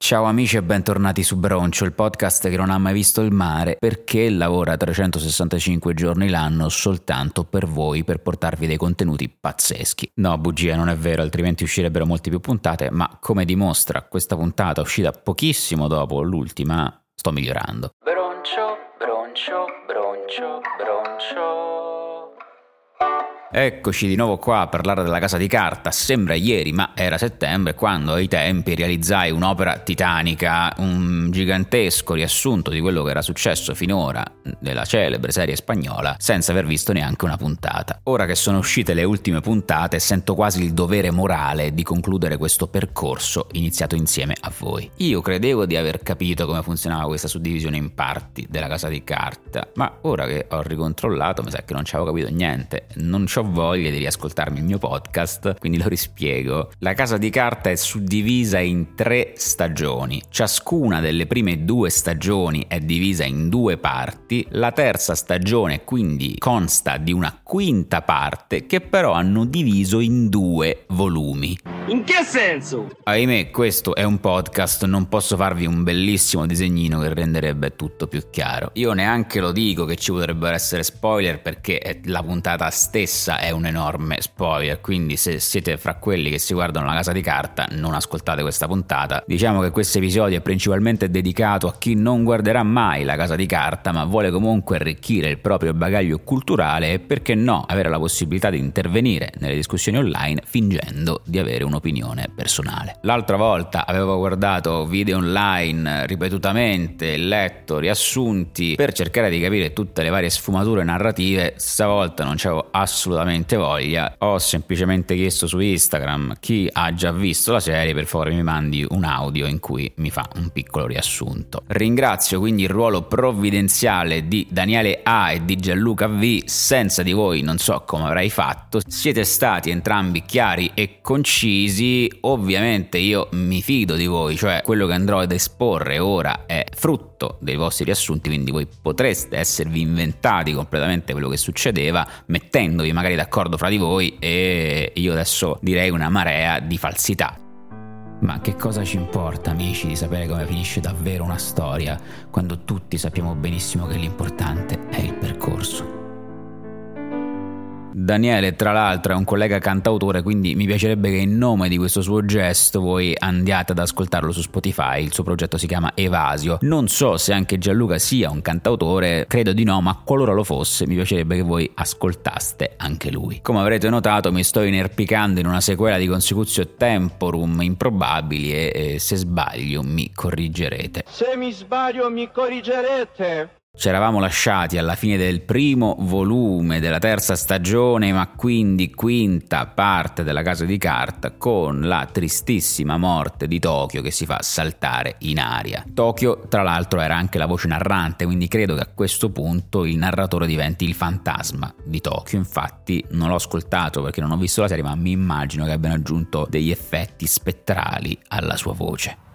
Ciao amici e bentornati su Broncio, il podcast che non ha mai visto il mare perché lavora 365 giorni l'anno soltanto per voi per portarvi dei contenuti pazzeschi. No, bugia, non è vero, altrimenti uscirebbero molte più puntate, ma come dimostra questa puntata uscita pochissimo dopo l'ultima, sto migliorando. Broncio, broncio, broncio, broncio. Eccoci di nuovo qua a parlare della casa di carta. Sembra ieri, ma era settembre quando ai tempi realizzai un'opera titanica, un gigantesco riassunto di quello che era successo finora nella celebre serie spagnola, senza aver visto neanche una puntata. Ora che sono uscite le ultime puntate, sento quasi il dovere morale di concludere questo percorso iniziato insieme a voi. Io credevo di aver capito come funzionava questa suddivisione in parti della casa di carta, ma ora che ho ricontrollato mi sa che non ci avevo capito niente. Non ci ho voglia di riascoltarmi il mio podcast, quindi lo rispiego. La casa di carta è suddivisa in tre stagioni. Ciascuna delle prime due stagioni è divisa in due parti. La terza stagione quindi consta di una quinta parte che però hanno diviso in due volumi. In che senso? Ahimè, questo è un podcast, non posso farvi un bellissimo disegnino che renderebbe tutto più chiaro. Io neanche lo dico che ci potrebbero essere spoiler perché la puntata stessa è un enorme spoiler, quindi se siete fra quelli che si guardano la casa di carta non ascoltate questa puntata. Diciamo che questo episodio è principalmente dedicato a chi non guarderà mai la casa di carta ma vuole comunque arricchire il proprio bagaglio culturale e perché no avere la possibilità di intervenire nelle discussioni online fingendo di avere un'opinione personale. L'altra volta avevo guardato video online ripetutamente, letto riassunti per cercare di capire tutte le varie sfumature narrative, stavolta non c'avevo assolutamente voglia, ho semplicemente chiesto su Instagram chi ha già visto la serie per favore mi mandi un audio in cui mi fa un piccolo riassunto. Ringrazio quindi il ruolo provvidenziale di Daniele A e di Gianluca V, senza di voi non so come avrei fatto, siete stati entrambi chiari e concisi, ovviamente io mi fido di voi, cioè quello che andrò ad esporre ora è frutto dei vostri riassunti, quindi voi potreste esservi inventati completamente quello che succedeva mettendovi magari d'accordo fra di voi e io adesso direi una marea di falsità. Ma che cosa ci importa, amici, di sapere come finisce davvero una storia, quando tutti sappiamo benissimo che l'importante è il percorso? Daniele, tra l'altro, è un collega cantautore, quindi mi piacerebbe che in nome di questo suo gesto voi andiate ad ascoltarlo su Spotify. Il suo progetto si chiama Evasio. Non so se anche Gianluca sia un cantautore, credo di no, ma qualora lo fosse, mi piacerebbe che voi ascoltaste anche lui. Come avrete notato, mi sto inerpicando in una sequela di Consecutio Temporum improbabili e, e se sbaglio mi corrigerete. Se mi sbaglio mi corrigerete. Ci eravamo lasciati alla fine del primo volume della terza stagione, ma quindi quinta parte della casa di carta, con la tristissima morte di Tokyo che si fa saltare in aria. Tokyo, tra l'altro, era anche la voce narrante, quindi credo che a questo punto il narratore diventi il fantasma di Tokyo. Infatti, non l'ho ascoltato perché non ho visto la serie, ma mi immagino che abbiano aggiunto degli effetti spettrali alla sua voce.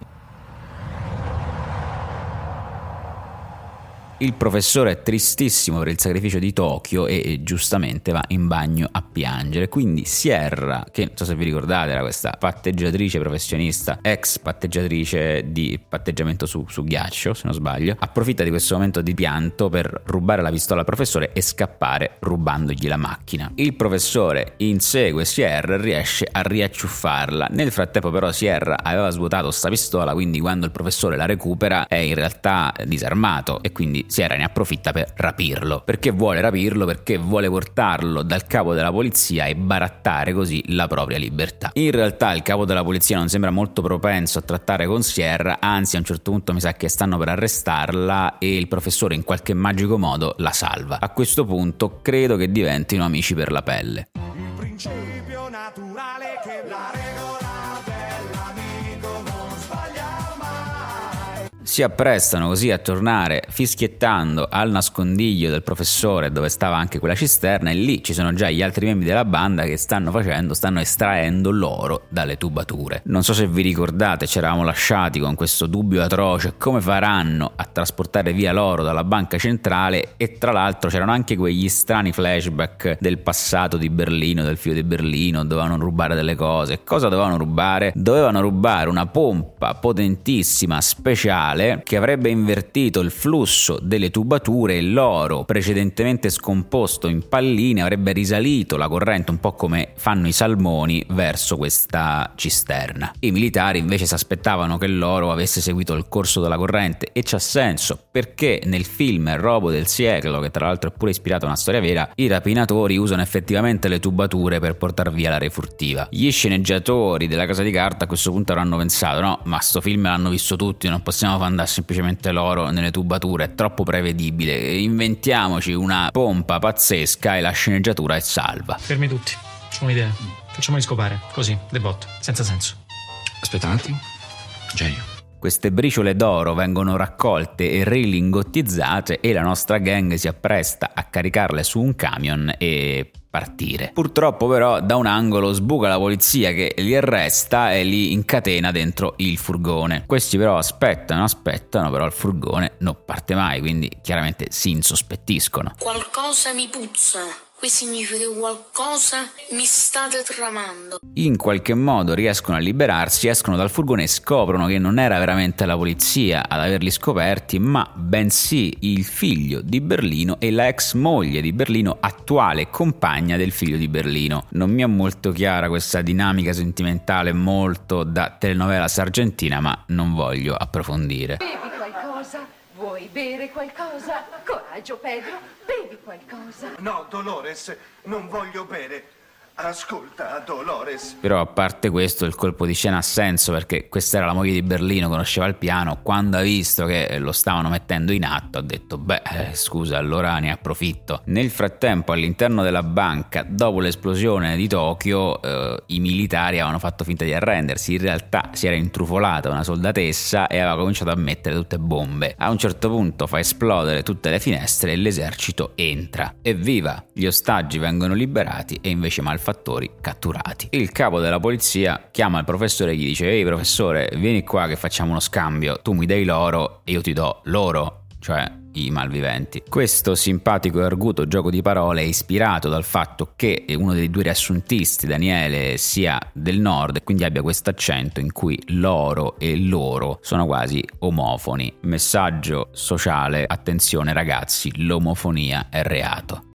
Il professore è tristissimo per il sacrificio di Tokyo e giustamente va in bagno a piangere. Quindi Sierra, che non so se vi ricordate, era questa patteggiatrice professionista, ex patteggiatrice di patteggiamento su, su ghiaccio, se non sbaglio, approfitta di questo momento di pianto per rubare la pistola al professore e scappare rubandogli la macchina. Il professore insegue Sierra e riesce a riacciuffarla. Nel frattempo però Sierra aveva svuotato sta pistola, quindi quando il professore la recupera è in realtà disarmato e quindi Sierra ne approfitta per rapirlo. Perché vuole rapirlo? Perché vuole portarlo dal capo della polizia e barattare così la propria libertà. In realtà il capo della polizia non sembra molto propenso a trattare con Sierra, anzi a un certo punto mi sa che stanno per arrestarla e il professore in qualche magico modo la salva. A questo punto credo che diventino amici per la pelle. Il principio naturale che la regola Si apprestano così a tornare fischiettando al nascondiglio del professore dove stava anche quella cisterna e lì ci sono già gli altri membri della banda che stanno facendo, stanno estraendo l'oro dalle tubature. Non so se vi ricordate, ci eravamo lasciati con questo dubbio atroce come faranno a trasportare via l'oro dalla banca centrale e tra l'altro c'erano anche quegli strani flashback del passato di Berlino, del figlio di Berlino, dovevano rubare delle cose. Cosa dovevano rubare? Dovevano rubare una pompa potentissima, speciale, che avrebbe invertito il flusso delle tubature e l'oro precedentemente scomposto in palline avrebbe risalito la corrente un po' come fanno i salmoni verso questa cisterna. I militari invece si aspettavano che l'oro avesse seguito il corso della corrente e c'ha senso perché nel film Robo del Siecolo, che tra l'altro è pure ispirato a una storia vera, i rapinatori usano effettivamente le tubature per portare via la refurtiva. Gli sceneggiatori della casa di carta a questo punto avranno pensato no, ma sto film l'hanno visto tutti, non possiamo far andare semplicemente l'oro nelle tubature, è troppo prevedibile, inventiamoci una pompa pazzesca e la sceneggiatura è salva. Fermi tutti, c'ho un'idea. Facciamoli scopare, così, de botto, senza senso. Aspetta un attimo. Genio. Queste briciole d'oro vengono raccolte e rilingottizzate e la nostra gang si appresta a caricarle su un camion e partire. Purtroppo però da un angolo sbuca la polizia che li arresta e li incatena dentro il furgone. Questi però aspettano, aspettano, però il furgone non parte mai, quindi chiaramente si insospettiscono. Qualcosa mi puzza. Qui significa che qualcosa mi state tramando. In qualche modo riescono a liberarsi, escono dal furgone e scoprono che non era veramente la polizia ad averli scoperti, ma bensì il figlio di Berlino e la ex moglie di Berlino, attuale compagna del figlio di Berlino. Non mi è molto chiara questa dinamica sentimentale molto da telenovela sargentina, ma non voglio approfondire. Bere qualcosa? Coraggio, Pedro, bevi qualcosa. No, Dolores, non voglio bere. Ascolta, Dolores. Però a parte questo il colpo di scena ha senso perché questa era la moglie di Berlino, conosceva il piano, quando ha visto che lo stavano mettendo in atto ha detto beh eh, scusa allora ne approfitto. Nel frattempo all'interno della banca, dopo l'esplosione di Tokyo, eh, i militari avevano fatto finta di arrendersi, in realtà si era intrufolata una soldatessa e aveva cominciato a mettere tutte bombe. A un certo punto fa esplodere tutte le finestre e l'esercito entra. Evviva! Gli ostaggi vengono liberati e invece Malfoy malfattori catturati. Il capo della polizia chiama il professore e gli dice ehi professore vieni qua che facciamo uno scambio, tu mi dai l'oro e io ti do l'oro, cioè i malviventi. Questo simpatico e arguto gioco di parole è ispirato dal fatto che uno dei due riassuntisti, Daniele, sia del nord e quindi abbia questo accento in cui l'oro e loro sono quasi omofoni. Messaggio sociale, attenzione ragazzi, l'omofonia è reato.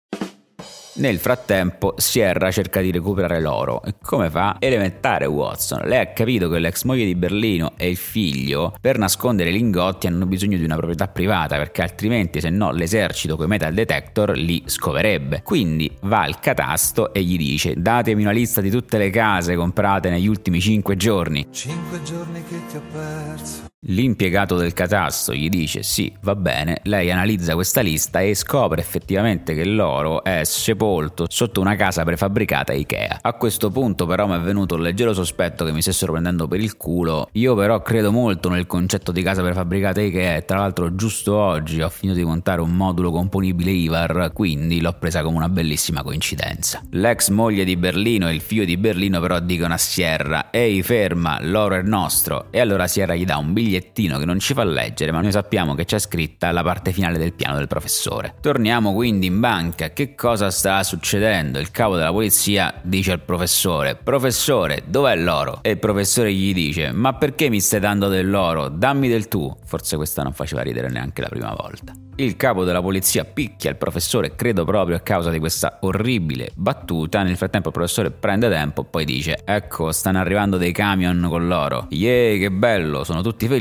Nel frattempo Sierra cerca di recuperare l'oro e come fa? Elementare Watson. Lei ha capito che l'ex moglie di Berlino e il figlio per nascondere i lingotti hanno bisogno di una proprietà privata perché altrimenti se no l'esercito con i metal detector li scoverebbe. Quindi va al catasto e gli dice datemi una lista di tutte le case comprate negli ultimi 5 giorni. 5 giorni che ti ho perso. L'impiegato del catasto gli dice sì, va bene, lei analizza questa lista e scopre effettivamente che l'oro è sepolto sotto una casa prefabbricata Ikea. A questo punto però mi è venuto un leggero sospetto che mi stessero prendendo per il culo, io però credo molto nel concetto di casa prefabbricata Ikea e tra l'altro giusto oggi ho finito di montare un modulo componibile IVAR, quindi l'ho presa come una bellissima coincidenza. L'ex moglie di Berlino e il figlio di Berlino però dicono a Sierra ehi ferma, l'oro è nostro e allora Sierra gli dà un bigliettino che non ci fa leggere, ma noi sappiamo che c'è scritta la parte finale del piano del professore. Torniamo quindi in banca. Che cosa sta succedendo? Il capo della polizia dice al professore: Professore, dov'è l'oro? E il professore gli dice: Ma perché mi stai dando dell'oro? Dammi del tu. Forse questa non faceva ridere neanche la prima volta. Il capo della polizia picchia il professore, credo proprio a causa di questa orribile battuta. Nel frattempo il professore prende tempo poi dice: Ecco, stanno arrivando dei camion con l'oro. Yeee, che bello, sono tutti felici.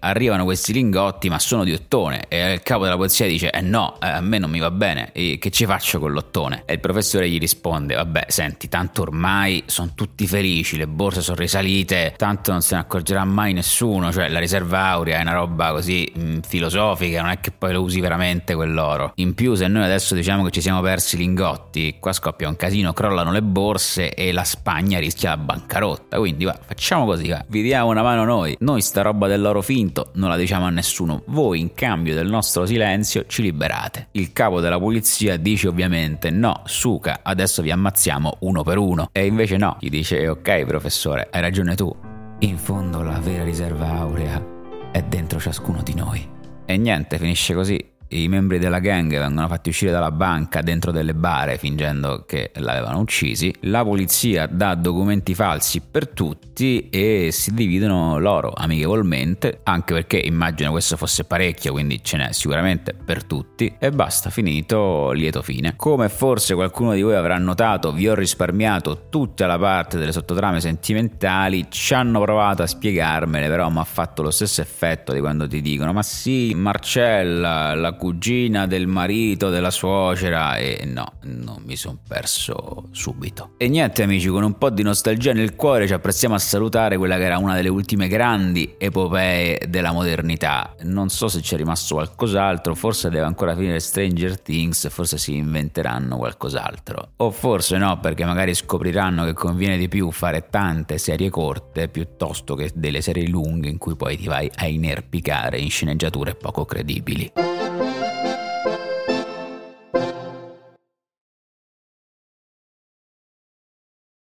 Arrivano questi lingotti, ma sono di ottone. E il capo della polizia dice: Eh no, eh, a me non mi va bene. E che ci faccio con l'ottone? E il professore gli risponde: Vabbè, senti, tanto ormai sono tutti felici, le borse sono risalite, tanto non se ne accorgerà mai nessuno. Cioè, la riserva aurea è una roba così mh, filosofica, non è che poi lo usi veramente quell'oro. In più, se noi adesso diciamo che ci siamo persi i lingotti, qua scoppia un casino, crollano le borse e la Spagna rischia la bancarotta. Quindi va, facciamo così, va. vi diamo una mano noi. Noi sta roba dell'oro finto non la diciamo a nessuno. Voi in cambio del nostro silenzio ci liberate. Il capo della polizia dice ovviamente no, Suca, adesso vi ammazziamo uno per uno. E invece no, gli dice ok professore, hai ragione tu. In fondo la vera riserva aurea è dentro ciascuno di noi. E niente, finisce così i membri della gang vengono fatti uscire dalla banca dentro delle bare fingendo che l'avevano uccisi, la polizia dà documenti falsi per tutti e si dividono loro amichevolmente, anche perché immagino questo fosse parecchio, quindi ce n'è sicuramente per tutti e basta, finito, lieto fine. Come forse qualcuno di voi avrà notato, vi ho risparmiato tutta la parte delle sottotrame sentimentali, ci hanno provato a spiegarmele, però mi ha fatto lo stesso effetto di quando ti dicono "Ma sì, Marcella, la cugina del marito della suocera e no, non mi sono perso subito. E niente amici, con un po' di nostalgia nel cuore ci apprezziamo a salutare quella che era una delle ultime grandi epopee della modernità. Non so se c'è rimasto qualcos'altro, forse deve ancora finire Stranger Things, forse si inventeranno qualcos'altro. O forse no, perché magari scopriranno che conviene di più fare tante serie corte piuttosto che delle serie lunghe in cui poi ti vai a inerpicare in sceneggiature poco credibili.